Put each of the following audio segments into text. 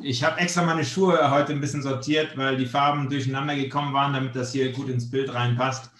Ich habe extra meine Schuhe heute ein bisschen sortiert, weil die Farben durcheinander gekommen waren, damit das hier gut ins Bild reinpasst.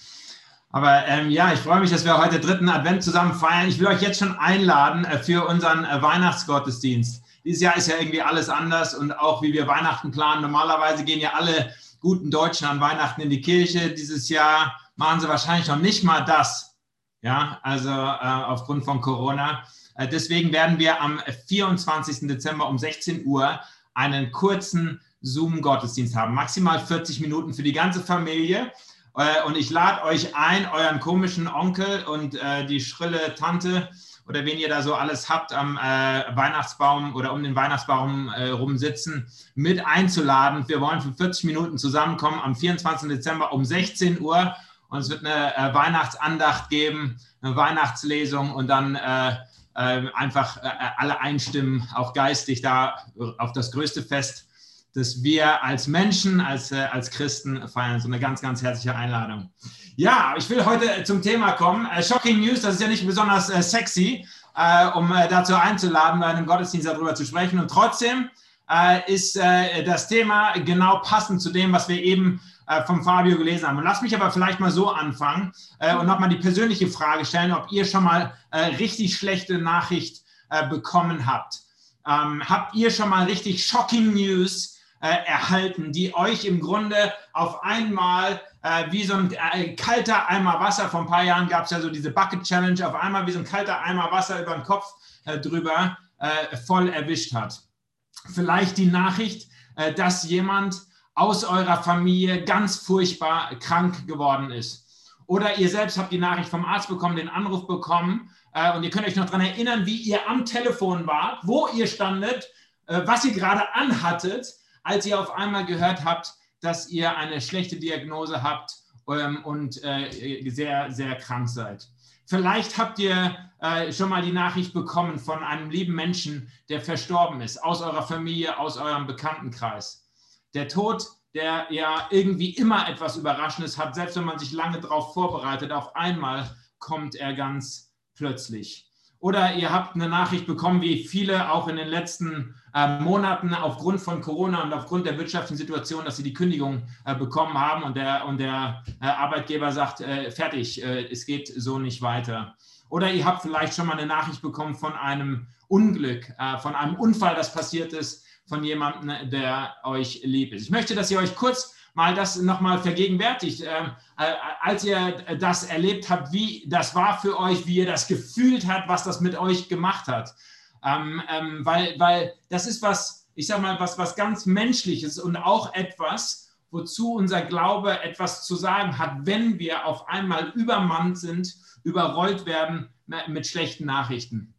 Aber ähm, ja, ich freue mich, dass wir heute dritten Advent zusammen feiern. Ich will euch jetzt schon einladen äh, für unseren äh, Weihnachtsgottesdienst. Dieses Jahr ist ja irgendwie alles anders und auch wie wir Weihnachten planen. Normalerweise gehen ja alle guten Deutschen an Weihnachten in die Kirche. Dieses Jahr machen sie wahrscheinlich noch nicht mal das. Ja, also äh, aufgrund von Corona. Äh, deswegen werden wir am 24. Dezember um 16 Uhr einen kurzen Zoom-Gottesdienst haben. Maximal 40 Minuten für die ganze Familie. Äh, und ich lade euch ein, euren komischen Onkel und äh, die schrille Tante oder wen ihr da so alles habt am Weihnachtsbaum oder um den Weihnachtsbaum rumsitzen, mit einzuladen. Wir wollen für 40 Minuten zusammenkommen am 24. Dezember um 16 Uhr und es wird eine Weihnachtsandacht geben, eine Weihnachtslesung und dann ähm, einfach äh, alle einstimmen, auch geistig da auf das größte Fest, das wir als Menschen, als, äh, als Christen feiern. So eine ganz, ganz herzliche Einladung. Ja, ich will heute zum Thema kommen. Äh, Shocking News, das ist ja nicht besonders sexy, um dazu einzuladen, bei einem Gottesdienst darüber zu sprechen. Und trotzdem ist das Thema genau passend zu dem, was wir eben äh, vom Fabio gelesen haben. Und lass mich aber vielleicht mal so anfangen äh, und nochmal die persönliche Frage stellen, ob ihr schon mal äh, richtig schlechte Nachricht äh, bekommen habt. Ähm, habt ihr schon mal richtig shocking News äh, erhalten, die euch im Grunde auf einmal äh, wie so ein kalter Eimer Wasser, vor ein paar Jahren gab es ja so diese Bucket Challenge, auf einmal wie so ein kalter Eimer Wasser über den Kopf drüber voll erwischt hat. Vielleicht die Nachricht, dass jemand aus eurer Familie ganz furchtbar krank geworden ist. Oder ihr selbst habt die Nachricht vom Arzt bekommen, den Anruf bekommen äh, und ihr könnt euch noch daran erinnern, wie ihr am Telefon wart, wo ihr standet, äh, was ihr gerade anhattet, als ihr auf einmal gehört habt, dass ihr eine schlechte Diagnose habt ähm, und äh, sehr, sehr krank seid. Vielleicht habt ihr äh, schon mal die Nachricht bekommen von einem lieben Menschen, der verstorben ist, aus eurer Familie, aus eurem Bekanntenkreis. Der Tod, der ja irgendwie immer etwas Überraschendes hat, selbst wenn man sich lange darauf vorbereitet, auf einmal kommt er ganz plötzlich. Oder ihr habt eine Nachricht bekommen, wie viele auch in den letzten äh, Monaten aufgrund von Corona und aufgrund der wirtschaftlichen Situation, dass sie die Kündigung äh, bekommen haben und der, und der äh, Arbeitgeber sagt, äh, fertig, äh, es geht so nicht weiter. Oder ihr habt vielleicht schon mal eine Nachricht bekommen von einem Unglück, äh, von einem Unfall, das passiert ist, von jemandem, der euch lieb ist. Ich möchte, dass ihr euch kurz mal das nochmal vergegenwärtigt, ähm, äh, als ihr das erlebt habt, wie das war für euch, wie ihr das gefühlt habt, was das mit euch gemacht hat. Ähm, ähm, weil, weil das ist was, ich sag mal, was, was ganz Menschliches und auch etwas, wozu unser Glaube etwas zu sagen hat, wenn wir auf einmal übermannt sind, überrollt werden mit schlechten Nachrichten.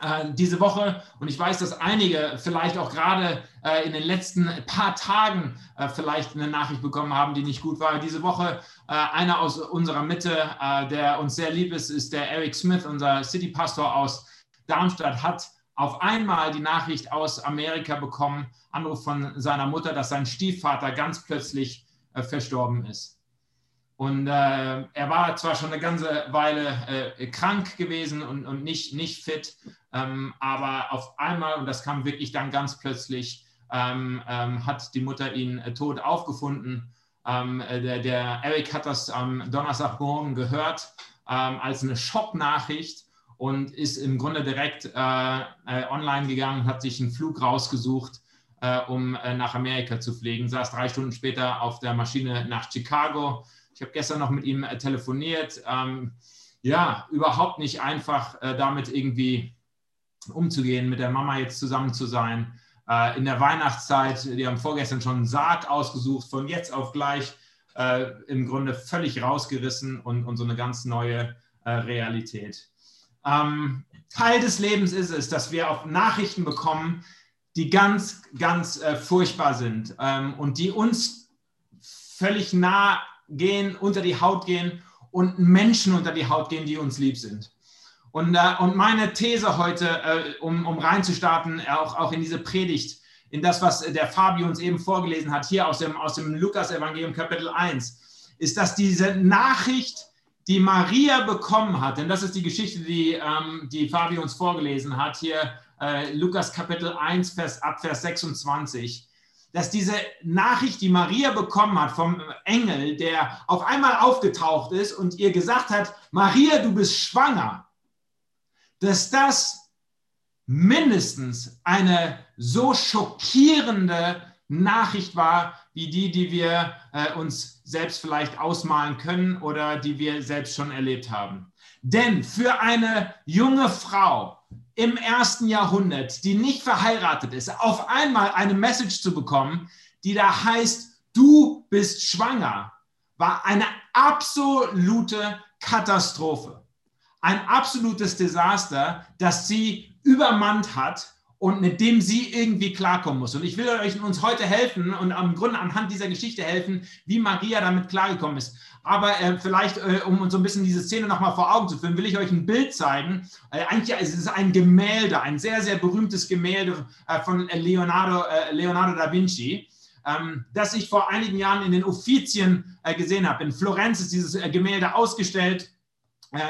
Äh, diese Woche und ich weiß, dass einige vielleicht auch gerade äh, in den letzten paar Tagen äh, vielleicht eine Nachricht bekommen haben, die nicht gut war. Diese Woche einer aus unserer Mitte, der uns sehr lieb ist, ist der Eric Smith, unser City Pastor aus Darmstadt, hat auf einmal die Nachricht aus Amerika bekommen, Anruf von seiner Mutter, dass sein Stiefvater ganz plötzlich verstorben ist. Und äh, er war zwar schon eine ganze Weile äh, krank gewesen und, und nicht, nicht fit, ähm, aber auf einmal, und das kam wirklich dann ganz plötzlich, ähm, ähm, hat die Mutter ihn äh, tot aufgefunden. Ähm, äh, der, der, Eric hat das am Donnerstagmorgen gehört ähm, als eine Schocknachricht und ist im Grunde direkt äh, äh, online gegangen, hat sich einen Flug rausgesucht, um nach Amerika zu fliegen, saß drei Stunden später auf der Maschine nach Chicago ich habe gestern noch mit ihm äh, telefoniert. Ähm, ja, überhaupt nicht einfach, äh, damit irgendwie umzugehen, mit der Mama jetzt zusammen zu sein. Äh, in der Weihnachtszeit, die haben vorgestern schon einen Sarg ausgesucht, von jetzt auf gleich äh, im Grunde völlig rausgerissen und, und so eine ganz neue äh, Realität. Ähm, Teil des Lebens ist es, dass wir auch Nachrichten bekommen, die ganz, ganz äh, furchtbar sind ähm, und die uns völlig nah gehen, unter die Haut gehen und Menschen unter die Haut gehen, die uns lieb sind. Und, äh, und meine These heute, äh, um, um reinzustarten, auch, auch in diese Predigt, in das, was der Fabi uns eben vorgelesen hat, hier aus dem, aus dem Lukas-Evangelium Kapitel 1, ist, dass diese Nachricht, die Maria bekommen hat, denn das ist die Geschichte, die, ähm, die Fabi uns vorgelesen hat, hier äh, Lukas Kapitel 1, Vers, ab Vers 26, dass diese Nachricht, die Maria bekommen hat vom Engel, der auf einmal aufgetaucht ist und ihr gesagt hat, Maria, du bist schwanger, dass das mindestens eine so schockierende Nachricht war, wie die, die wir äh, uns selbst vielleicht ausmalen können oder die wir selbst schon erlebt haben. Denn für eine junge Frau im ersten Jahrhundert, die nicht verheiratet ist, auf einmal eine Message zu bekommen, die da heißt, du bist schwanger, war eine absolute Katastrophe. Ein absolutes Desaster, das sie übermannt hat und mit dem sie irgendwie klarkommen muss. Und ich will euch uns heute helfen und am Grunde anhand dieser Geschichte helfen, wie Maria damit klargekommen ist. Aber äh, vielleicht, äh, um uns so ein bisschen diese Szene nochmal vor Augen zu führen, will ich euch ein Bild zeigen. Äh, eigentlich ist es ein Gemälde, ein sehr, sehr berühmtes Gemälde äh, von Leonardo, äh, Leonardo da Vinci. Ähm, das ich vor einigen Jahren in den Uffizien äh, gesehen habe. In Florenz ist dieses Gemälde ausgestellt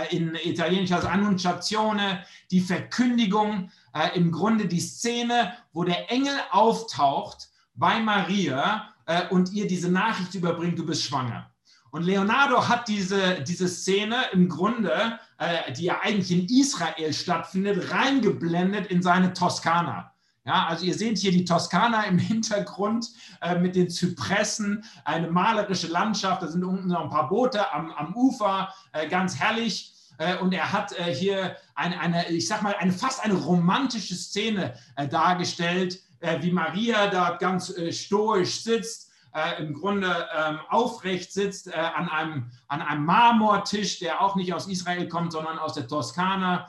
in italienischer Annunciazione, die Verkündigung äh, im Grunde die Szene, wo der Engel auftaucht bei Maria äh, und ihr diese Nachricht überbringt, du bist schwanger. Und Leonardo hat diese, diese Szene im Grunde, äh, die ja eigentlich in Israel stattfindet, reingeblendet in seine Toskana. Ja, also ihr seht hier die Toskana im Hintergrund äh, mit den Zypressen, eine malerische Landschaft, da sind unten noch ein paar Boote am, am Ufer, äh, ganz herrlich. Äh, und er hat äh, hier eine, eine, ich sag mal, eine, fast eine romantische Szene äh, dargestellt, wie Maria da ganz stoisch sitzt, im Grunde ähm, aufrecht sitzt an, einem, an einem Marmortisch, der auch nicht aus Israel kommt, sondern aus der Toskana.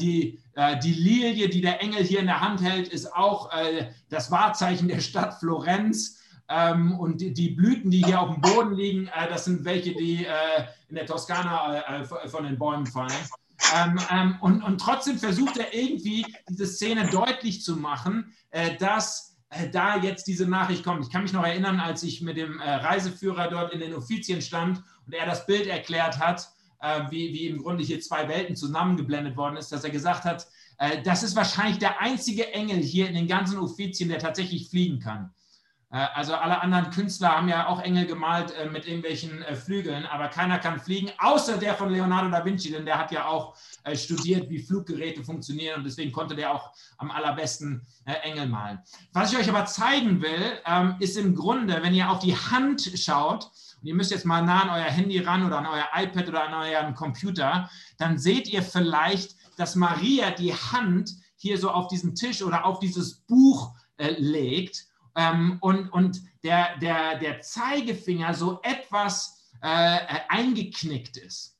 die, die Lilie, die der Engel hier in der Hand hält, ist auch das Wahrzeichen der Stadt Florenz. Ähm, und die, die, Blüten, die hier auf dem Boden liegen, äh, das sind welche, die äh, in der Toskana äh, äh von den Bäumen fallen. Ähm, ähm, und, und, trotzdem versucht er irgendwie diese Szene deutlich zu machen, äh, dass äh, da jetzt diese Nachricht kommt. Ich kann mich noch erinnern, als ich mit dem Reiseführer dort in den Offizien stand und er das Bild erklärt hat, wie, wie im Grunde hier zwei Welten zusammengeblendet worden ist, dass er gesagt hat, das ist wahrscheinlich der einzige Engel hier in den ganzen Offizien, der tatsächlich fliegen kann. Äh, also alle anderen Künstler haben ja auch Engel gemalt äh, mit irgendwelchen äh, Flügeln, aber keiner kann fliegen, außer der von Leonardo da Vinci, denn der hat ja auch studiert, wie Fluggeräte funktionieren und deswegen konnte der auch am allerbesten Engel malen. Was ich euch aber zeigen will, ähm, ist im Grunde, wenn ihr auf die Hand schaut, und ihr müsst jetzt mal nah an euer Handy ran oder an euer iPad oder an euren Computer, dann seht ihr vielleicht, dass Maria die Hand hier so auf diesen Tisch oder auf dieses Buch legt ähm, und, und der, der, der Zeigefinger so etwas äh, eingeknickt ist.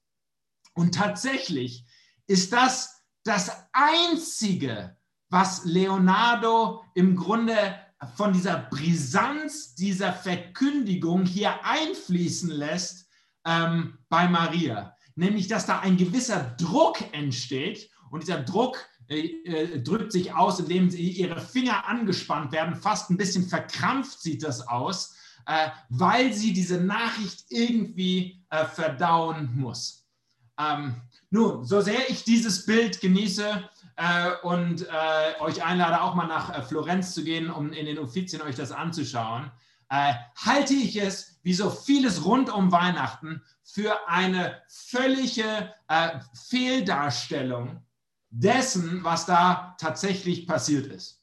Und tatsächlich ist das das Einzige, was Leonardo im Grunde von dieser Brisanz dieser Verkündigung hier einfließen lässt ähm, bei Maria. Nämlich, dass da ein gewisser Druck entsteht und dieser Druck äh, äh, drückt sich aus, indem sie ihre Finger angespannt werden, fast ein bisschen verkrampft sieht das aus, äh, weil sie diese Nachricht irgendwie äh, verdauen muss. Ähm, nun, so sehr ich dieses Bild genieße äh, und euch einlade, auch mal nach Florenz zu gehen, um in den Uffizien euch das anzuschauen, halte ich es, wie so vieles rund um Weihnachten, für eine völlige Fehldarstellung dessen, was da tatsächlich passiert ist.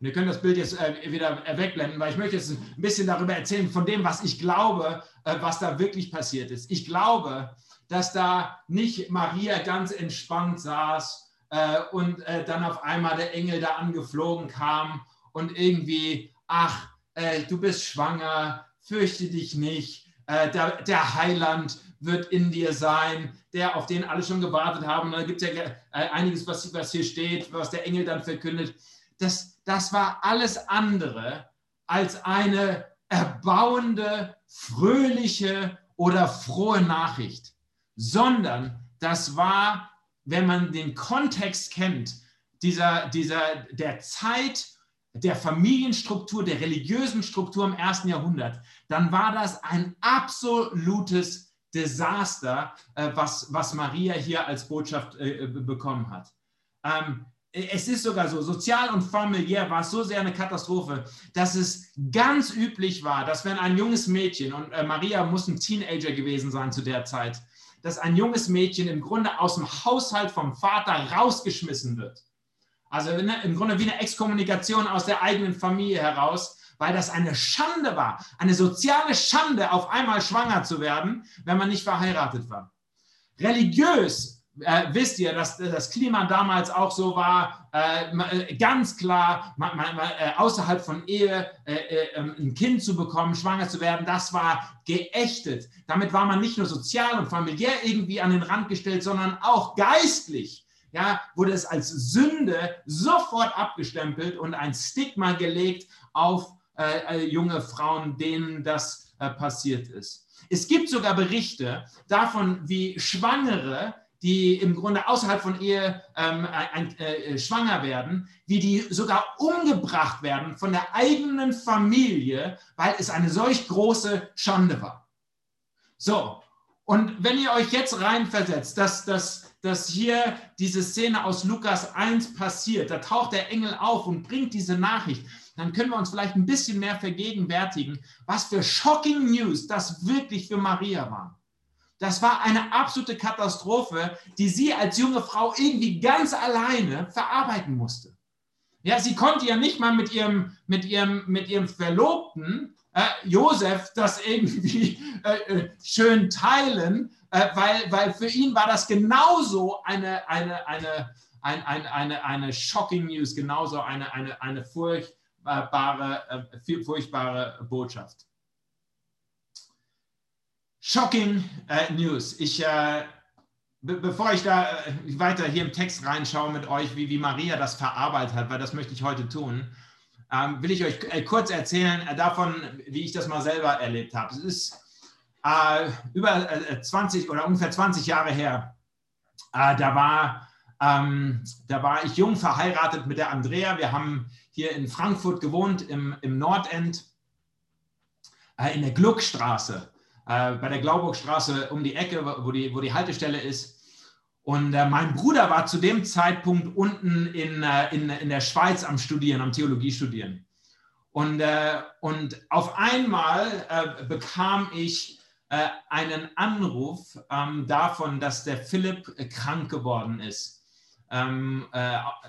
Und ihr könnt das Bild jetzt äh, wieder wegblenden, weil ich möchte jetzt ein bisschen darüber erzählen, von dem, was ich glaube, äh, was da wirklich passiert ist. Ich glaube, dass da nicht Maria ganz entspannt saß äh, und äh, dann auf einmal der Engel da angeflogen kam und irgendwie, ach, äh, du bist schwanger, fürchte dich nicht, äh, der, der Heiland wird in dir sein, der, auf den alle schon gewartet haben. Und da gibt es ja äh, einiges, was, was hier steht, was der Engel dann verkündet. Das, das war alles andere als eine erbauende, fröhliche oder frohe Nachricht, sondern das war, wenn man den Kontext kennt, dieser, dieser, der Zeit, der Familienstruktur, der religiösen Struktur im ersten Jahrhundert, dann war das ein absolutes Desaster, äh, was, was Maria hier als Botschaft äh, bekommen hat. Ähm, es ist sogar so, sozial und familiär war es so sehr eine Katastrophe, dass es ganz üblich war, dass wenn ein junges Mädchen, und äh, Maria muss ein Teenager gewesen sein zu der Zeit, dass ein junges Mädchen im Grunde aus dem Haushalt vom Vater rausgeschmissen wird. Also im Grunde wie eine Exkommunikation aus der eigenen Familie heraus, weil das eine Schande war, eine soziale Schande, auf einmal schwanger zu werden, wenn man nicht verheiratet war. Religiös äh, wisst ihr, dass das Klima damals auch so war, äh, äh ganz klar, man, man, äh, außerhalb von Ehe äh, äh, ähm, ein Kind zu bekommen, schwanger zu werden, das war geächtet. Damit war man nicht nur sozial und familiär irgendwie an den Rand gestellt, sondern auch geistlich. Ja, wurde es als Sünde sofort abgestempelt und ein Stigma gelegt auf junge Frauen, denen das passiert ist. Es gibt sogar Berichte davon, wie Schwangere die im Grunde außerhalb von Ehe ähm, ein, äh, schwanger werden, wie die sogar umgebracht werden von der eigenen Familie, weil es eine solch große Schande war. So, und wenn ihr euch jetzt reinversetzt, dass, dass, dass hier diese Szene aus Lukas 1 passiert, da taucht der Engel auf und bringt diese Nachricht, dann können wir uns vielleicht ein bisschen mehr vergegenwärtigen, was für shocking News das wirklich für Maria war. Das war eine absolute Katastrophe, die sie als junge Frau irgendwie ganz alleine verarbeiten musste. Ja, sie konnte ja nicht mal mit ihrem, mit ihrem, mit ihrem Verlobten äh, Josef das irgendwie äh, äh, schön teilen, äh, weil, weil für ihn war das genauso eine, eine, eine, eine, eine, eine, eine shocking News, genauso eine, eine, eine furchtbare, äh, furchtbare Botschaft. Shocking äh, News. Ich, äh, be bevor ich da äh, weiter hier im Text reinschaue mit euch, wie, wie Maria das verarbeitet hat, weil das möchte ich heute tun, ähm, will ich euch äh, kurz erzählen äh, davon, wie ich das mal selber erlebt habe. Es ist über 20 oder ungefähr 20 Jahre her. da, war, ähm, da war ich jung verheiratet mit der Andrea. Wir haben hier in Frankfurt gewohnt, im, im Nordend, in der Gluckstraße äh, bei der Glauburgstraße um die Ecke, wo die, wo die Haltestelle ist. Und äh, mein Bruder war zu dem Zeitpunkt unten in, äh, in, in der Schweiz am Studieren, am Theologie studieren. Und, äh, und auf einmal äh, bekam ich äh, einen Anruf ähm, davon, dass der Philipp krank geworden ist. Ähm,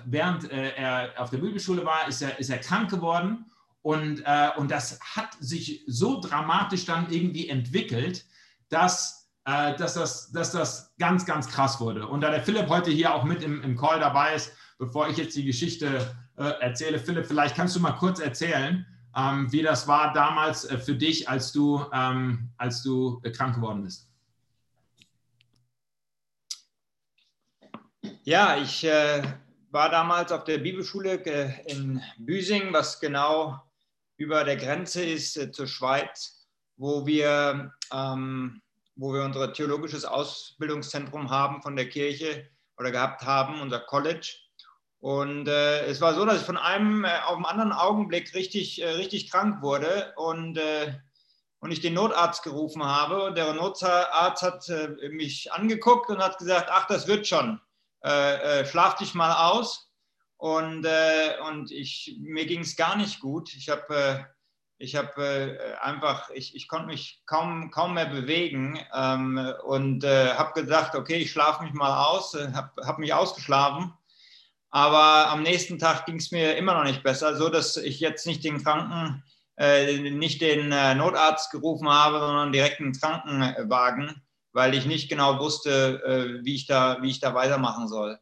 während er auf der Bibelschule war, ist er, ist er krank geworden und, äh, und das hat sich so dramatisch dann irgendwie entwickelt, dass, äh, dass, das, dass das ganz, ganz krass wurde. Und da der Philipp heute hier auch mit im, im Call dabei ist, bevor ich jetzt die Geschichte äh, erzähle, Philipp, vielleicht kannst du mal kurz erzählen, ähm, wie das war damals äh, für dich, als du, ähm, als du äh, krank geworden bist. Ja, ich äh, war damals auf der Bibelschule in Büsing, was genau über der Grenze ist äh, zur Schweiz, wo wir, ähm, wo wir unser theologisches Ausbildungszentrum haben von der Kirche oder gehabt haben, unser College. Und äh, es war so, dass ich von einem äh, auf den anderen Augenblick richtig, äh, richtig krank wurde und, äh, und ich den Notarzt gerufen habe. Und der Notarzt hat äh, mich angeguckt und hat gesagt, ach, das wird schon, schlaf dich mal aus. Und, äh, und ich, mir ging es gar nicht gut. Ich habe äh, ich hab, äh, einfach, ich, ich konnte mich kaum, kaum mehr bewegen ähm, und äh, habe gesagt, okay, ich schlafe mich mal aus, äh, habe hab mich ausgeschlafen. Aber am nächsten Tag ging es mir immer noch nicht besser, so dass ich jetzt nicht den Kranken, äh, nicht den Notarzt gerufen habe, sondern direkt einen Krankenwagen, weil ich nicht genau wusste, wie, ich da, wie ich da weitermachen soll.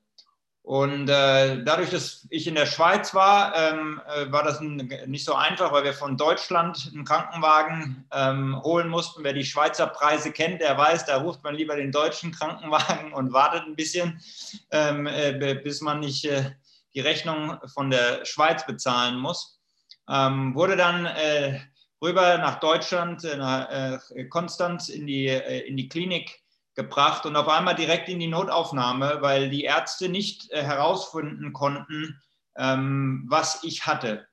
Und äh, dadurch, dass ich in der Schweiz war, ähm, äh, war das ein, nicht so einfach, weil wir von Deutschland einen Krankenwagen ähm, holen mussten. Wer die Schweizer Preise kennt, der weiß, da ruft man lieber den deutschen Krankenwagen und wartet ein bisschen, ähm, äh, bis man nicht äh, die Rechnung von der Schweiz bezahlen muss. Ähm, wurde dann äh, rüber nach Deutschland, nach äh, Konstanz in die, in die Klinik gebracht und auf einmal direkt in die Notaufnahme, weil die Ärzte nicht äh, herausfinden konnten, ähm, was ich hatte.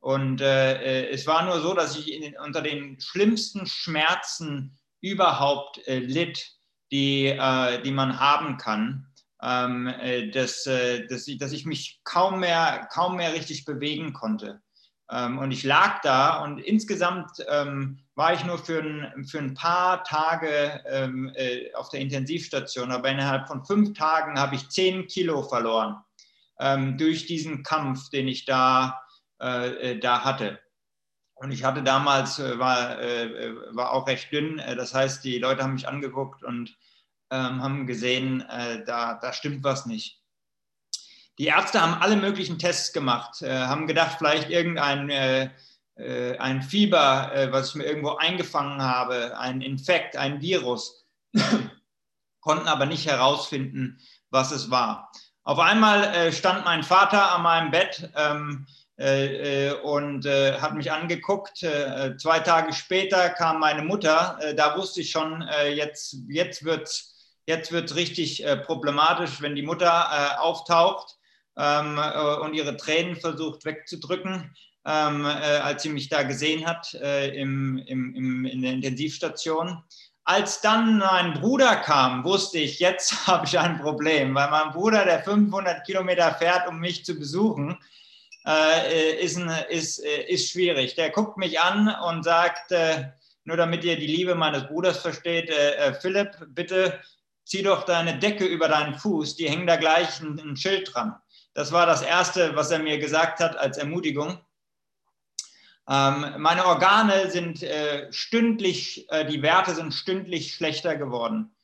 Und äh, äh, es war nur so, dass ich in, unter den schlimmsten Schmerzen überhaupt äh, litt, die, äh, die man haben kann. ähm, äh, dass, äh, dass, ich, dass ich mich kaum mehr, kaum mehr richtig bewegen konnte. Ähm, und ich lag da und insgesamt ähm, war ich nur für ein, für ein paar Tage ähm, äh, auf der Intensivstation, aber innerhalb von fünf Tagen habe ich zehn Kilo verloren ähm, durch diesen Kampf, den ich da, äh, äh da hatte. Und ich hatte damals, äh, war, äh, war auch recht dünn, das heißt, die Leute haben mich angeguckt und ähm, haben gesehen, da, da stimmt was nicht. Die Ärzte haben alle möglichen Tests gemacht, äh, haben gedacht, vielleicht irgendein äh, äh, ein Fieber, äh, was ich mir irgendwo eingefangen habe, ein Infekt, ein Virus, konnten aber nicht herausfinden, was es war. Auf einmal äh, stand mein Vater an meinem Bett ähm, äh, und hat mich angeguckt. zwei Tage später kam meine Mutter. da wusste ich schon, jetzt, jetzt wird es jetzt wird's richtig problematisch, wenn die Mutter auftaucht ähm, äh, und ihre Tränen versucht wegzudrücken, ähm, äh, als sie mich da gesehen hat äh, im, im, im, in der Intensivstation. Als dann mein Bruder kam, wusste ich, jetzt habe ich ein Problem, weil mein Bruder, der 500 Kilometer fährt, um mich zu besuchen, äh, ist, ist, äh, ist schwierig. Der guckt mich an und sagt, nur damit ihr die Liebe meines Bruders versteht, Philipp, bitte zieh doch deine Decke über deinen Fuß, die hängen da gleich ein, ein Schild dran. Das war das Erste, was er mir gesagt hat als Ermutigung. Ähm, meine Organe sind äh, stündlich, äh, die Werte sind stündlich schlechter geworden.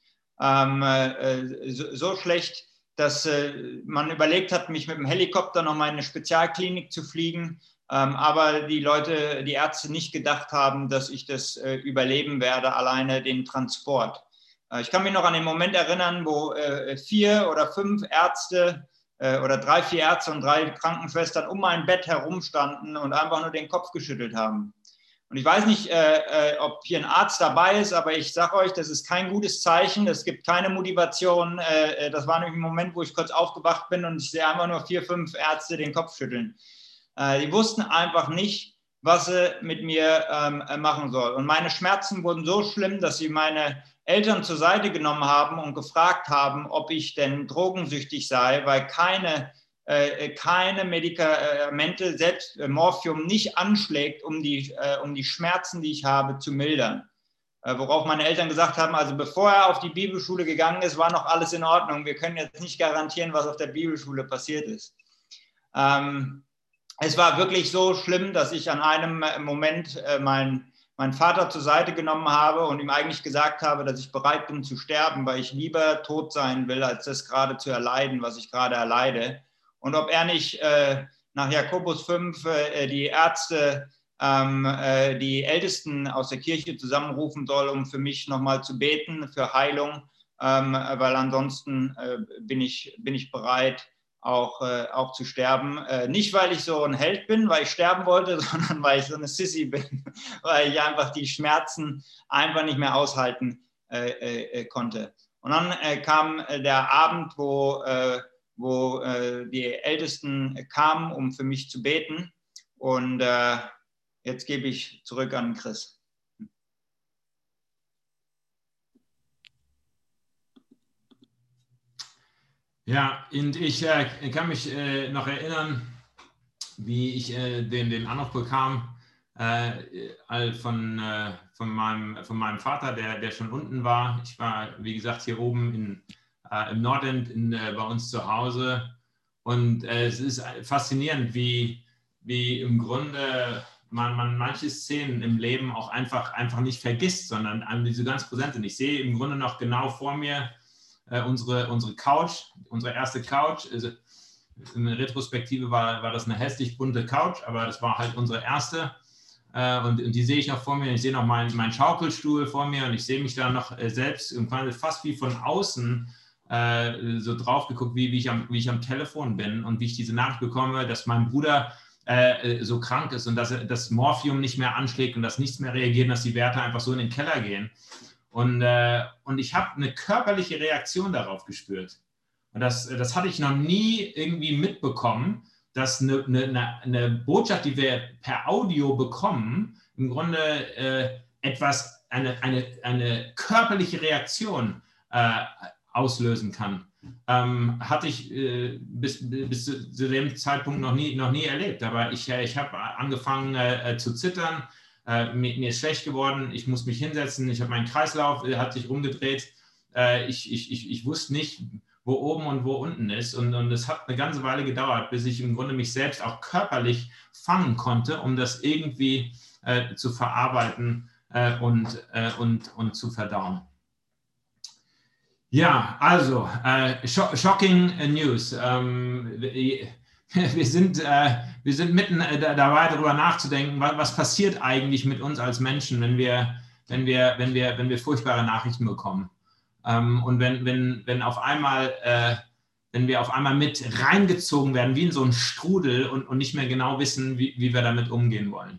Ähm, äh, so, so, schlecht, dass äh, man überlegt hat, mich mit dem Helikopter nochmal in eine Spezialklinik zu fliegen. Ähm, aber die Leute, die Ärzte nicht gedacht haben, dass ich das äh, überleben werde, alleine den Transport. Äh, ich kann mich noch an den Moment erinnern, wo vier oder fünf Ärzte oder drei, vier Ärzte und drei Krankenschwestern um mein Bett herumstanden und einfach nur den Kopf geschüttelt haben. Und ich weiß nicht, äh, äh, ob hier ein Arzt dabei ist, aber ich sage euch, das ist kein gutes Zeichen. Es gibt keine Motivation. Äh, äh, das war nämlich ein Moment, wo ich kurz aufgewacht bin und ich sehe einfach nur vier, fünf Ärzte den Kopf schütteln. Äh, die wussten einfach nicht, was sie mit mir ähm, machen soll. Und meine Schmerzen wurden so schlimm, dass sie meine Eltern zur Seite genommen haben und gefragt haben, ob ich denn drogensüchtig sei, weil keine, äh, keine Medikamente, selbst äh, Morphium, nicht anschlägt, um die, äh, um die Schmerzen, die ich habe, zu mildern. Äh, worauf meine Eltern gesagt haben, also bevor er auf die Bibelschule gegangen ist, war noch alles in Ordnung. Wir können jetzt nicht garantieren, was auf der Bibelschule passiert ist. Ähm, es war wirklich so schlimm, dass ich an einem Moment äh, mein meinen Vater zur Seite genommen habe und ihm eigentlich gesagt habe, dass ich bereit bin zu sterben, weil ich lieber tot sein will, als das gerade zu erleiden, was ich gerade erleide. Und ob er nicht äh, nach Jakobus 5 äh, die Ärzte, ähm, äh, die Ältesten aus der Kirche zusammenrufen soll, um für mich nochmal zu beten, für Heilung, ähm, weil ansonsten äh, bin, ich, bin ich bereit, auch, äh, auch zu sterben. Äh, nicht, weil ich so ein Held bin, weil ich sterben wollte, sondern weil ich so eine Sissy bin, weil ich einfach die Schmerzen einfach nicht mehr aushalten äh, äh, äh konnte. Und dann äh, kam der Abend, wo, wo die Ältesten kamen, um für mich zu beten. Und jetzt gebe ich zurück an Chris. Ja, und ich äh, kann mich äh, noch erinnern, wie ich äh, den, den Anruf bekam äh, von, äh, von, meinem, von meinem Vater, der, der schon unten war. Ich war, wie gesagt, hier oben in, äh, im Nordend in, bei uns zu Hause. Und es ist faszinierend, wie, wie im Grunde man, man manche Szenen im Leben auch einfach, einfach nicht vergisst, sondern so ganz präsent sind. Ich sehe im Grunde noch genau vor mir, äh, unsere, unsere Couch, unsere erste Couch. Also in der Retrospektive war, war das eine hässlich bunte Couch, aber das war halt unsere erste. Äh, und, und, die sehe ich noch vor mir. Ich sehe noch meinen mein Schaukelstuhl vor mir und ich sehe mich da noch äh, selbst fast wie von außen so drauf geguckt, wie, wie, ich am, wie ich am Telefon bin und wie ich diese Nachricht bekomme, dass mein Bruder äh, so krank ist und dass das Morphium nicht mehr anschlägt und dass nichts mehr reagiert und dass die Werte einfach so in den Keller gehen. Und, äh, und ich habe eine körperliche Reaktion darauf gespürt. Und das, das hatte ich noch nie irgendwie mitbekommen, dass eine, eine, eine Botschaft, die wir per Audio bekommen, im Grunde äh, etwas, eine, eine, eine körperliche Reaktion äh, auslösen kann. Ähm, hatte ich äh, bis, bis zu dem Zeitpunkt noch nie, noch nie erlebt. Aber ich, äh, ich habe angefangen äh, zu zittern, äh, mir, mir, ist schlecht geworden, ich muss mich hinsetzen, ich habe meinen Kreislauf, der hat sich umgedreht. Äh, ich, ich, ich, ich wusste nicht, wo oben und wo unten ist. Und, und es hat eine ganze Weile gedauert, bis ich im Grunde mich selbst auch körperlich fangen konnte, um das irgendwie äh, zu verarbeiten und, und, und zu verdauen. Ja, also, äh, shocking News. Ähm, wir, sind, äh, wir sind mitten äh, dabei, darüber nachzudenken, was, was, passiert eigentlich mit uns als Menschen, wenn wir, wenn wir, wenn wir, wenn wir furchtbare Nachrichten bekommen. Ähm, und wenn, wenn, wenn auf einmal, äh, wenn wir auf einmal mit reingezogen werden, wie in so einen Strudel und, und nicht mehr genau wissen, wie, wie wir damit umgehen wollen.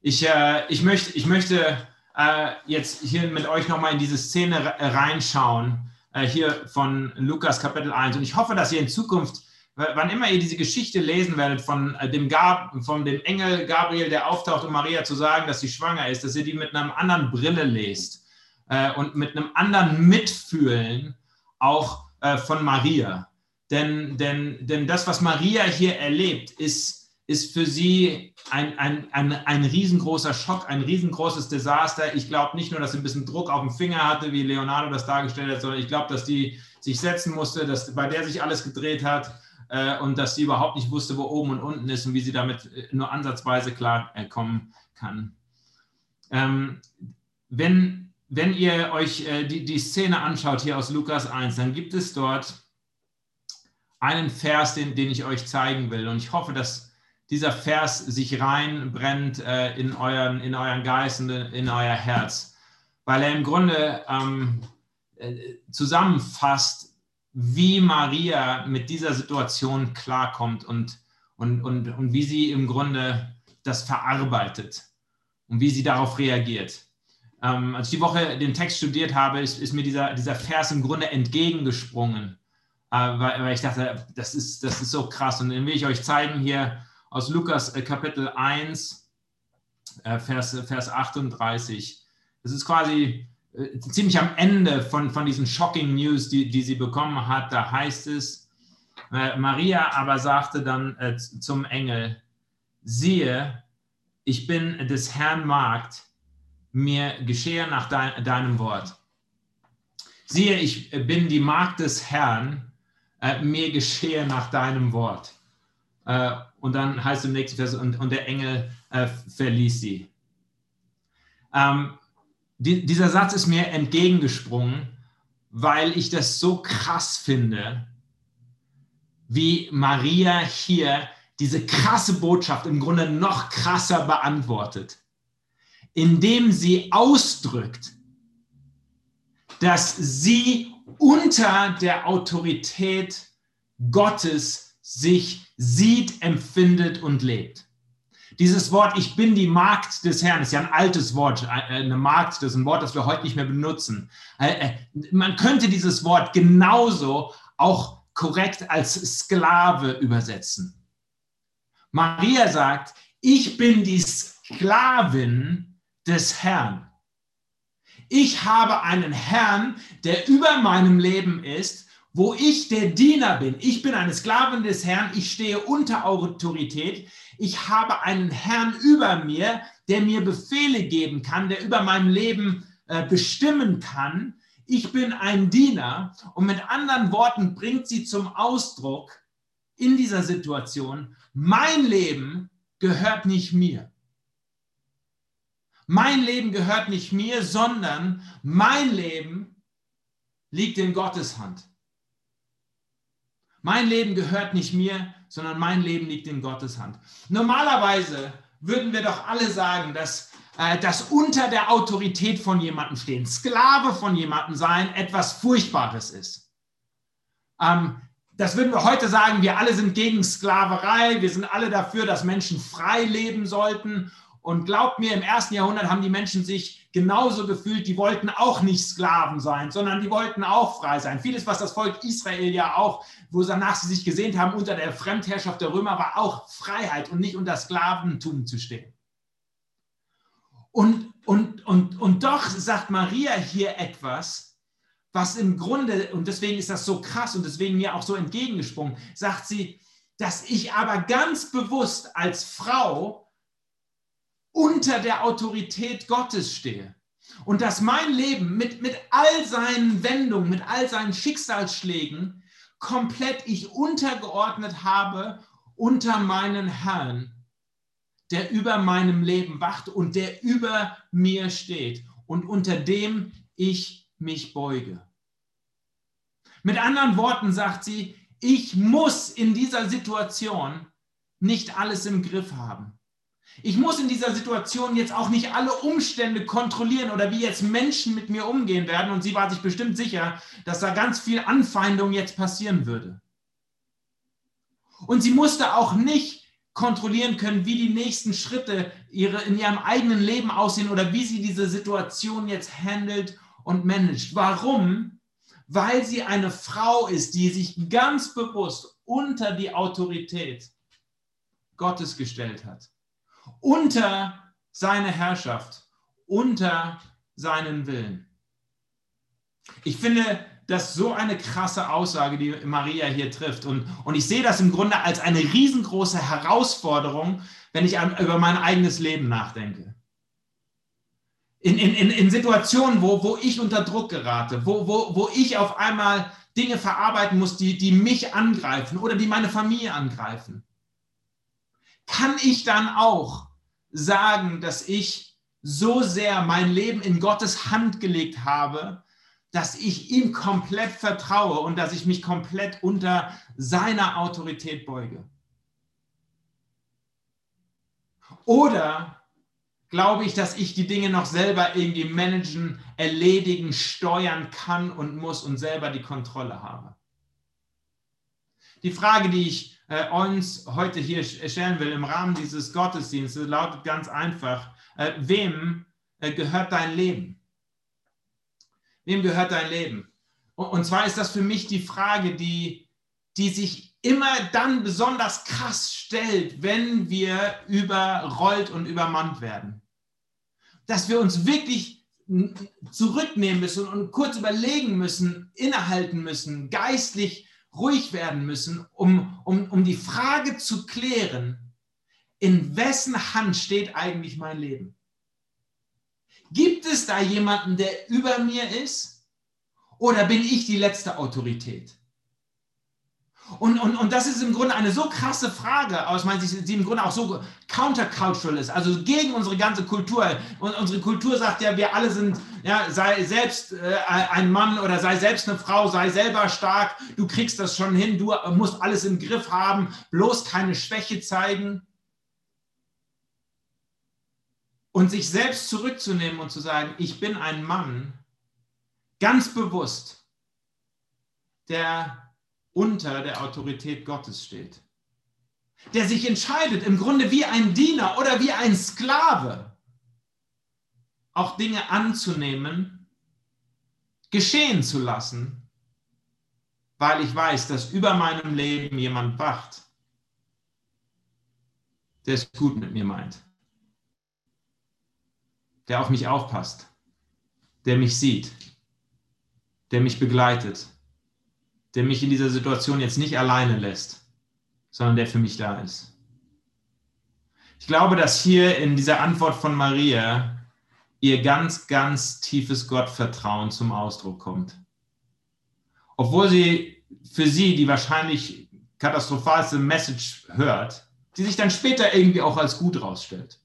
Ich, äh, ich möchte, ich möchte äh, jetzt hier mit euch nochmal in diese Szene reinschauen, äh, hier von Lukas Kapitel 1. Und ich hoffe, dass ihr in Zukunft, wann immer ihr diese Geschichte lesen werdet von, äh, dem, Gab, von dem Engel Gabriel, der auftaucht, um Maria zu sagen, dass sie schwanger ist, dass ihr die mit einer anderen Brille lest äh, und mit einem anderen Mitfühlen auch äh, von Maria. Denn, denn, denn das, was Maria hier erlebt, ist ist für sie ein, ein, ein, ein riesengroßer Schock, ein riesengroßes Desaster. Ich glaube nicht nur, dass sie ein bisschen Druck auf dem Finger hatte, wie Leonardo das dargestellt hat, sondern ich glaube, dass die sich setzen musste, dass bei der sich alles gedreht hat äh, und dass sie überhaupt nicht wusste, wo oben und unten ist und wie sie damit äh, nur ansatzweise klarkommen äh, kann. Ähm, wenn, wenn ihr euch äh, die, die Szene anschaut hier aus Lukas 1, dann gibt es dort einen Vers, den, den ich euch zeigen will. Und ich hoffe, dass dieser Vers sich reinbrennt äh, in, euren, in euren Geist und in euer Herz, weil er im Grunde ähm, äh, zusammenfasst, wie Maria mit dieser Situation klarkommt und, und, und, und wie sie im Grunde das verarbeitet und wie sie darauf reagiert. Ähm, als ich die Woche den Text studiert habe, ist, ist mir dieser, dieser Vers im Grunde entgegengesprungen, äh, weil, weil, ich dachte, das ist, das ist so krass. Und den will ich euch zeigen hier aus Lukas äh, Kapitel 1, äh, Vers, Vers 38. Das ist quasi ziemlich am Ende von, von diesen shocking News, die, die sie bekommen hat. Da heißt es, Maria aber sagte dann zum Engel, siehe, ich bin des Herrn Magd, mir geschehe nach deinem Wort. Siehe, ich bin die Magd des Herrn, mir geschehe nach deinem Wort. Und dann heißt es im nächsten Vers, und, und der Engel äh, verließ sie. Ähm, die, dieser Satz ist mir entgegengesprungen, weil ich das so krass finde, wie Maria hier diese krasse Botschaft im Grunde noch krasser beantwortet, indem sie ausdrückt, dass sie unter der Autorität Gottes sich sieht, empfindet und lebt. Dieses Wort, ich bin die Magd des Herrn, ist ja ein altes Wort. Äh, eine Magd, das ist ein Wort, das wir heute nicht mehr benutzen. Äh, äh, man könnte dieses Wort genauso auch korrekt als Sklave übersetzen. Maria sagt, ich bin die Sklavin des Herrn. Ich habe einen Herrn, der über meinem Leben ist wo ich der Diener bin. Ich bin eine Sklavin des Herrn, ich stehe unter Autorität. Ich habe einen Herrn über mir, der mir Befehle geben kann, der über mein Leben äh, bestimmen kann. Ich bin ein Diener und mit anderen Worten bringt sie zum Ausdruck in dieser Situation, mein Leben gehört nicht mir. Mein Leben gehört nicht mir, sondern mein Leben liegt in Gottes Hand. Mein Leben gehört nicht mir, sondern mein Leben liegt in Gottes Hand. Normalerweise würden wir doch alle sagen, dass äh, das unter der Autorität von jemandem stehen, Sklave von jemandem sein, etwas Furchtbares ist. Ähm, das würden wir heute sagen, wir alle sind gegen Sklaverei, wir sind alle dafür, dass Menschen frei leben sollten und glaubt mir, im ersten Jahrhundert haben die Menschen sich genauso gefühlt, die wollten auch nicht Sklaven sein, sondern die wollten auch frei sein. Vieles, was das Volk Israel ja auch, wo danach sie sich gesehnt haben, unter der Fremdherrschaft der Römer, war auch Freiheit und nicht unter Sklaventum zu stehen. Und, und, und, und doch sagt Maria hier etwas, was im Grunde, und deswegen ist das so krass und deswegen mir auch so entgegengesprungen, sagt sie, dass ich aber ganz bewusst als Frau unter der Autorität Gottes stehe. Und dass mein Leben mit, mit all seinen Wendungen, mit all seinen Schicksalsschlägen komplett ich untergeordnet habe unter meinen Herrn, der über meinem Leben wacht und der über mir steht und unter dem ich mich beuge. Mit anderen Worten sagt sie, ich muss in dieser Situation nicht alles im Griff haben. Ich muss in dieser Situation jetzt auch nicht alle Umstände kontrollieren oder wie jetzt Menschen mit mir umgehen werden. Und sie war sich bestimmt sicher, dass da ganz viel Anfeindung jetzt passieren würde. Und sie musste auch nicht kontrollieren können, wie die nächsten Schritte ihre, in ihrem eigenen Leben aussehen oder wie sie diese Situation jetzt handelt und managt. Warum? Weil sie eine Frau ist, die sich ganz bewusst unter die Autorität Gottes gestellt hat unter seine Herrschaft, unter seinen Willen. Ich finde das so eine krasse Aussage, die Maria hier trifft. Und, und ich sehe das im Grunde als eine riesengroße Herausforderung, wenn ich über mein eigenes Leben nachdenke. In, in, in Situationen, wo, wo ich unter Druck gerate, wo, wo, wo ich auf einmal Dinge verarbeiten muss, die, die mich angreifen oder die meine Familie angreifen kann ich dann auch sagen, dass ich so sehr mein Leben in Gottes Hand gelegt habe, dass ich ihm komplett vertraue und dass ich mich komplett unter seiner Autorität beuge? Oder glaube ich, dass ich die Dinge noch selber irgendwie managen, erledigen, steuern kann und muss und selber die Kontrolle habe? Die Frage, die ich äh, uns heute hier stellen will im Rahmen dieses Gottesdienstes, lautet ganz einfach, äh, wem äh, gehört dein Leben? Wem gehört dein Leben? Und, und zwar ist das für mich die Frage, die, die sich immer dann besonders krass stellt, wenn wir überrollt und übermannt werden. Dass wir uns wirklich zurücknehmen müssen und kurz überlegen müssen, innehalten müssen, geistlich ruhig werden müssen, um, um, um die Frage zu klären, in wessen Hand steht eigentlich mein Leben? Gibt es da jemanden, der über mir ist? Oder bin ich die letzte Autorität? Und, und, und das ist im Grunde eine so krasse Frage aus meiner Sicht, die im Grunde auch so countercultural ist, also gegen unsere ganze Kultur. Und unsere Kultur sagt ja, wir alle sind, ja, sei selbst äh, ein Mann oder sei selbst eine Frau, sei selber stark, du kriegst das schon hin, du musst alles im Griff haben, bloß keine Schwäche zeigen. Und sich selbst zurückzunehmen und zu sagen, ich bin ein Mann, ganz bewusst, der unter der Autorität Gottes steht. Der sich entscheidet, im Grunde wie ein Diener oder wie ein Sklave, auch Dinge anzunehmen, geschehen zu lassen, weil ich weiß, dass über meinem Leben jemand wacht, der es gut mit mir meint, der auf mich aufpasst, der mich sieht, der mich begleitet der mich in dieser Situation jetzt nicht alleine lässt, sondern der für mich da ist. Ich glaube, dass hier in dieser Antwort von Maria ihr ganz, ganz tiefes Gottvertrauen zum Ausdruck kommt. Obwohl sie für sie die wahrscheinlich katastrophalste Message hört, die sich dann später irgendwie auch als gut rausstellt,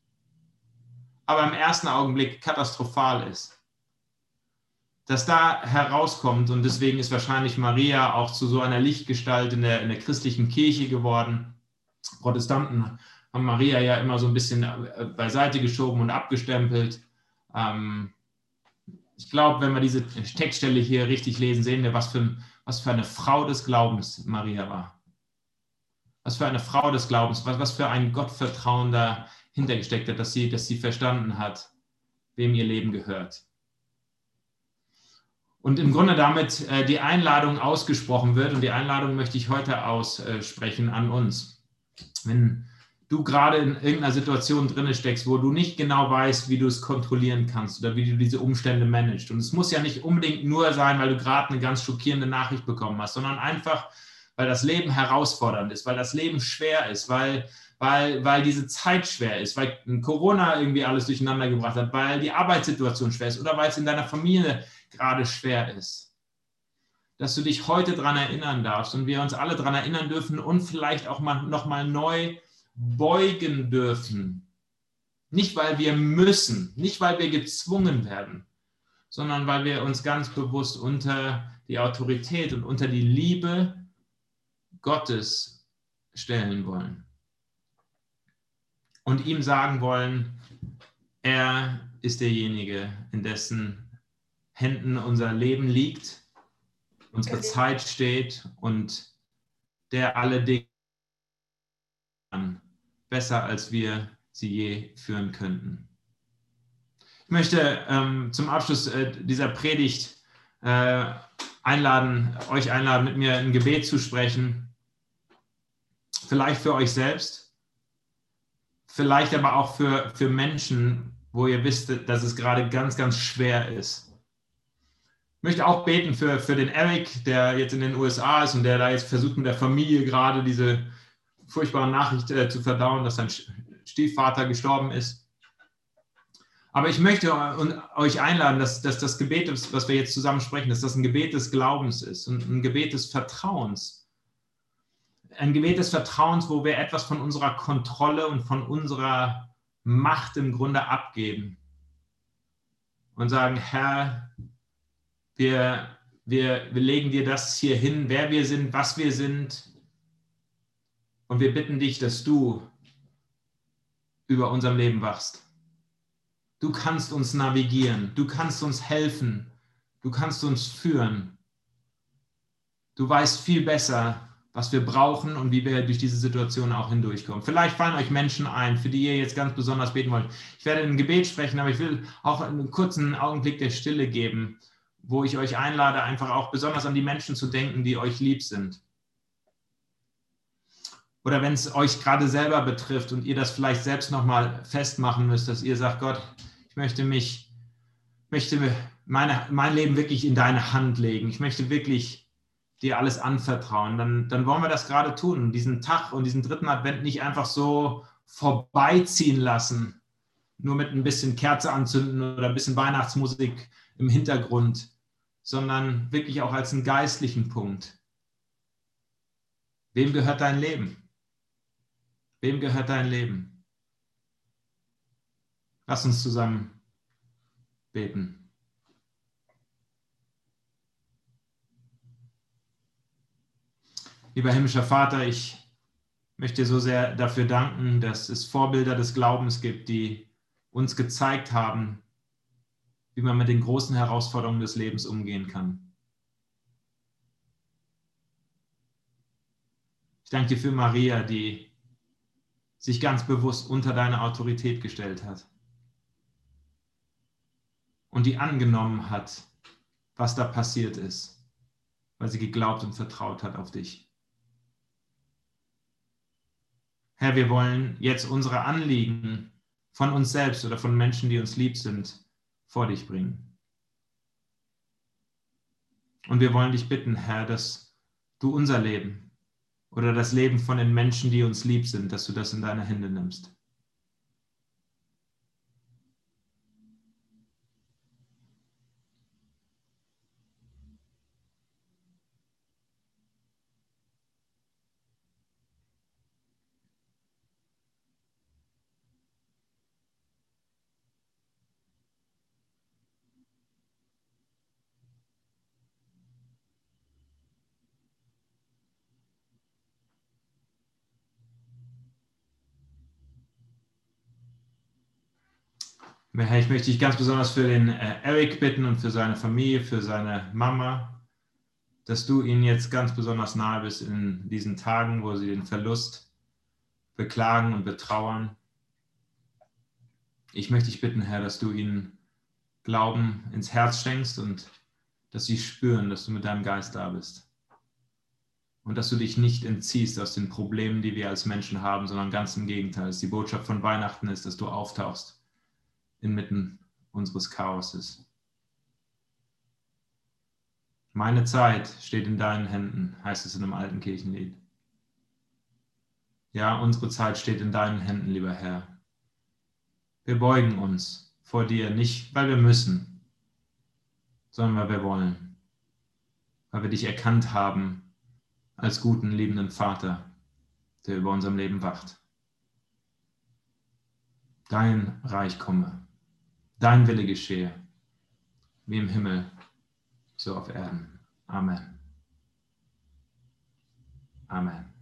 aber im ersten Augenblick katastrophal ist das da herauskommt. Und deswegen ist wahrscheinlich Maria auch zu so einer Lichtgestalt in der, in der christlichen Kirche geworden. Protestanten haben Maria ja immer so ein bisschen äh, beiseite geschoben und abgestempelt. Ähm, ich glaube, wenn wir diese Textstelle hier richtig lesen, sehen wir, was für, was für eine Frau des Glaubens Maria war. Was für eine Frau des Glaubens, was, was für ein Gottvertrauen da hintergesteckt hat, dass sie, dass sie verstanden hat, wem ihr Leben gehört und im Grunde damit äh, die Einladung ausgesprochen wird. Und die Einladung möchte ich heute aussprechen an uns. Wenn du gerade in irgendeiner Situation drin steckst, wo du nicht genau weißt, wie du es kontrollieren kannst oder wie du diese Umstände managst. Und es muss ja nicht unbedingt nur sein, weil du gerade eine ganz schockierende Nachricht bekommen hast, sondern einfach, weil das Leben herausfordernd ist, weil das Leben schwer ist, weil, weil, weil diese Zeit schwer ist, weil Corona irgendwie alles durcheinander gebracht hat, weil die Arbeitssituation schwer ist oder weil es in deiner Familie gerade schwer ist. Dass du dich heute daran erinnern darfst und wir uns alle daran erinnern dürfen und vielleicht auch mal nochmal neu beugen dürfen. Nicht, weil wir müssen, nicht, weil wir gezwungen werden, sondern weil wir uns ganz bewusst unter die Autorität und unter die Liebe Gottes stellen wollen. Und ihm sagen wollen, er ist derjenige, in dessen Händen unser Leben liegt, unsere Zeit steht und der alle Dinge besser, als wir sie je führen könnten. Ich möchte ähm, zum Abschluss äh, dieser Predigt äh, einladen, euch einladen, mit mir ein Gebet zu sprechen. Vielleicht für euch selbst, vielleicht aber auch für, für Menschen, wo ihr wisst, dass es gerade ganz, ganz schwer ist. Ich möchte auch beten für, für den Eric, der jetzt in den USA ist und der da jetzt versucht, mit der Familie gerade diese furchtbare Nachricht äh, zu verdauen, dass sein Stiefvater gestorben ist. Aber ich möchte euch einladen, dass, dass das Gebet, was wir jetzt zusammen sprechen, dass das ein Gebet des Glaubens ist und ein Gebet des Vertrauens. Ein Gebet des Vertrauens, wo wir etwas von unserer Kontrolle und von unserer Macht im Grunde abgeben und sagen, Herr, wir, wir, wir legen dir das hier hin, wer wir sind, was wir sind, und wir bitten dich, dass du über unserem Leben wachst. Du kannst uns navigieren, du kannst uns helfen, du kannst uns führen. Du weißt viel besser, was wir brauchen und wie wir durch diese Situation auch hindurchkommen. Vielleicht fallen euch Menschen ein, für die ihr jetzt ganz besonders beten wollt. Ich werde ein Gebet sprechen, aber ich will auch einen kurzen Augenblick der Stille geben, wo ich euch einlade, einfach auch besonders an die Menschen zu denken, die euch lieb sind oder wenn es euch gerade selber betrifft und ihr das vielleicht selbst nochmal festmachen müsst, dass ihr sagt, Gott, ich möchte mich, möchte meine, mein Leben wirklich in deine Hand legen. Ich möchte wirklich dir alles anvertrauen. Dann, dann wollen wir das gerade tun diesen Tag und diesen dritten Advent nicht einfach so vorbeiziehen lassen, nur mit ein bisschen Kerze anzünden oder ein bisschen Weihnachtsmusik im Hintergrund, sondern wirklich auch als einen geistlichen Punkt. Wem gehört dein Leben? Wem gehört dein Leben? Lass uns zusammen beten. Lieber himmlischer Vater, ich möchte dir so sehr dafür danken, dass es Vorbilder des Glaubens gibt, die uns gezeigt haben, wie man mit den großen Herausforderungen des Lebens umgehen kann. Ich danke dir für Maria, die sich ganz bewusst unter deine Autorität gestellt hat und die angenommen hat, was da passiert ist, weil sie geglaubt und vertraut hat auf dich. Herr, wir wollen jetzt unsere Anliegen von uns selbst oder von Menschen, die uns lieb sind, vor dich bringen. Und wir wollen dich bitten, Herr, dass du unser Leben oder das Leben von den Menschen, die uns lieb sind, dass du das in deine Hände nimmst. Ich möchte dich ganz besonders für den äh, Eric bitten und für seine Familie, für seine Mama, dass du ihnen jetzt ganz besonders nahe bist in diesen Tagen, wo sie den Verlust beklagen und betrauern. Ich möchte dich bitten, Herr, dass du ihnen Glauben ins Herz schenkst und dass sie spüren, dass du mit deinem Geist da bist. und dass du dich nicht entziehst aus den Problemen, die wir als Menschen haben, sondern ganz im Gegenteil. Die Botschaft von Weihnachten ist, dass du auftauchst inmitten unseres Chaoses. Meine Zeit steht in deinen Händen, heißt es in einem alten Kirchenlied. Ja, unsere Zeit steht in deinen Händen, lieber Herr. Wir beugen uns vor dir, nicht weil wir müssen, sondern weil wir wollen, weil wir dich erkannt haben als guten, liebenden Vater, der über unserem Leben wacht. Dein Reich komme, dein Wille geschehe, wie im Himmel, so auf Erden. Amen. Amen.